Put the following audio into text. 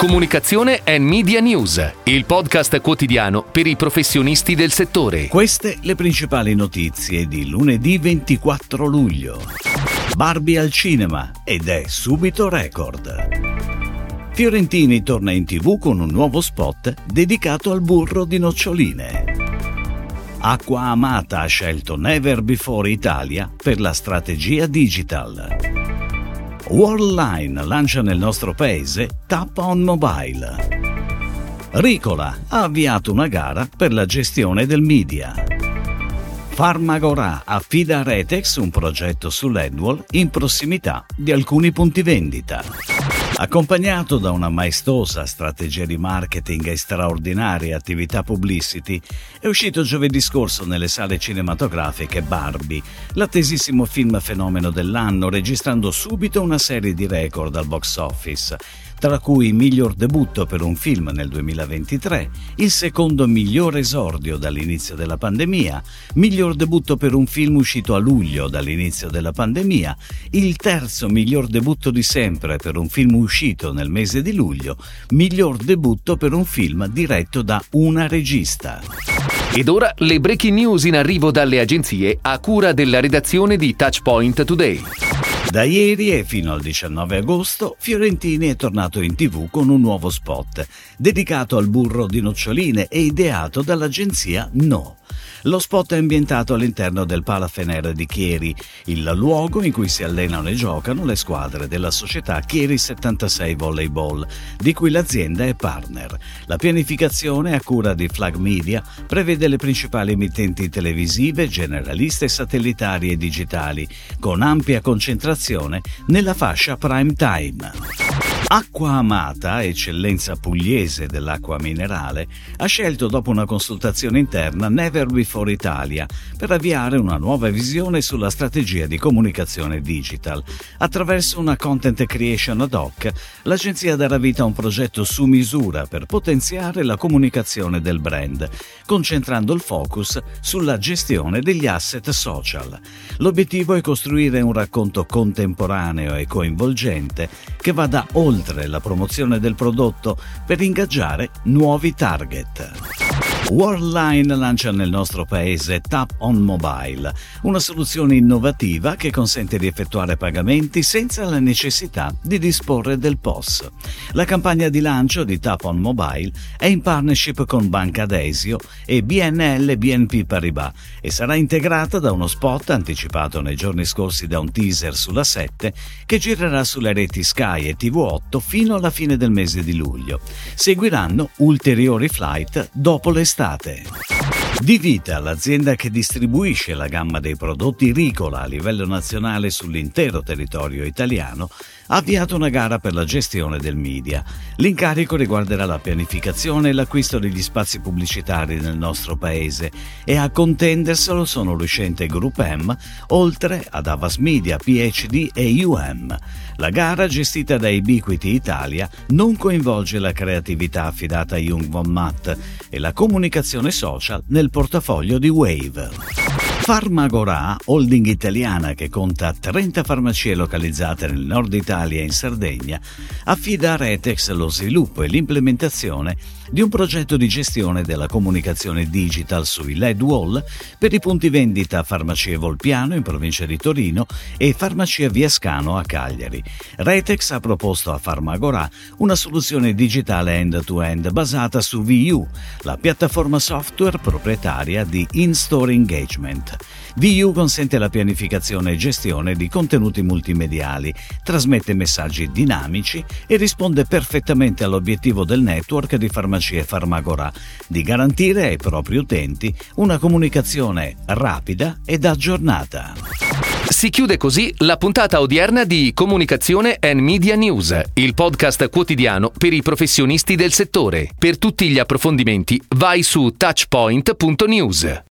Comunicazione e Media News, il podcast quotidiano per i professionisti del settore. Queste le principali notizie di lunedì 24 luglio. Barbie al cinema ed è subito record. Fiorentini torna in tv con un nuovo spot dedicato al burro di noccioline. Acqua Amata ha scelto Never Before Italia per la strategia digital. Worldline lancia nel nostro paese Tap on Mobile. Ricola ha avviato una gara per la gestione del media. Farmagora affida a Retex un progetto sull'Edwall in prossimità di alcuni punti vendita. Accompagnato da una maestosa strategia di marketing e straordinarie attività publicity, è uscito giovedì scorso nelle sale cinematografiche Barbie, l'attesissimo film fenomeno dell'anno, registrando subito una serie di record al box office tra cui miglior debutto per un film nel 2023, il secondo miglior esordio dall'inizio della pandemia, miglior debutto per un film uscito a luglio dall'inizio della pandemia, il terzo miglior debutto di sempre per un film uscito nel mese di luglio, miglior debutto per un film diretto da una regista. Ed ora le breaking news in arrivo dalle agenzie a cura della redazione di Touchpoint Today. Da ieri e fino al 19 agosto Fiorentini è tornato in tv con un nuovo spot dedicato al burro di noccioline e ideato dall'agenzia No. Lo spot è ambientato all'interno del Palafener di Chieri, il luogo in cui si allenano e giocano le squadre della società Chieri 76 Volleyball, di cui l'azienda è partner. La pianificazione a cura di Flag Media prevede le principali emittenti televisive, generaliste, satellitari e digitali, con ampia concentrazione nella fascia prime time. Acqua Amata, eccellenza pugliese dell'acqua minerale, ha scelto dopo una consultazione interna Never Before Italia per avviare una nuova visione sulla strategia di comunicazione digital. Attraverso una content creation ad hoc, l'agenzia darà vita a un progetto su misura per potenziare la comunicazione del brand, concentrando il focus sulla gestione degli asset social. L'obiettivo è costruire un racconto contemporaneo e coinvolgente che vada oltre oltre la promozione del prodotto per ingaggiare nuovi target. Worldline lancia nel nostro paese Tap on Mobile, una soluzione innovativa che consente di effettuare pagamenti senza la necessità di disporre del POS. La campagna di lancio di Tap on Mobile è in partnership con Banca Desio e BNL BNP Paribas e sarà integrata da uno spot anticipato nei giorni scorsi da un teaser sulla 7 che girerà sulle reti Sky e TV8 fino alla fine del mese di luglio. Seguiranno ulteriori flight dopo l'estate estate. Di vita l'azienda che distribuisce la gamma dei prodotti Ricola a livello nazionale sull'intero territorio italiano ha avviato una gara per la gestione del media. L'incarico riguarderà la pianificazione e l'acquisto degli spazi pubblicitari nel nostro paese e a contenderselo sono l'uscente Group M, oltre ad Avas Media, PhD e UM. La gara, gestita da Ubiquity Italia, non coinvolge la creatività affidata a Jung von Matt e la comunicazione social nel portafoglio di Wave. Farmagora, holding italiana che conta 30 farmacie localizzate nel nord Italia e in Sardegna, affida a Retex lo sviluppo e l'implementazione di un progetto di gestione della comunicazione digital sui LED wall per i punti vendita Farmacia Volpiano in provincia di Torino e Farmacia Viascano a Cagliari. Retex ha proposto a Farmagora una soluzione digitale end-to-end basata su VU, la piattaforma software proprietaria di In-Store Engagement. VU consente la pianificazione e gestione di contenuti multimediali, trasmette messaggi dinamici e risponde perfettamente all'obiettivo del network di farmacie Farmagora di garantire ai propri utenti una comunicazione rapida ed aggiornata. Si chiude così la puntata odierna di Comunicazione and Media News, il podcast quotidiano per i professionisti del settore. Per tutti gli approfondimenti vai su touchpoint.news.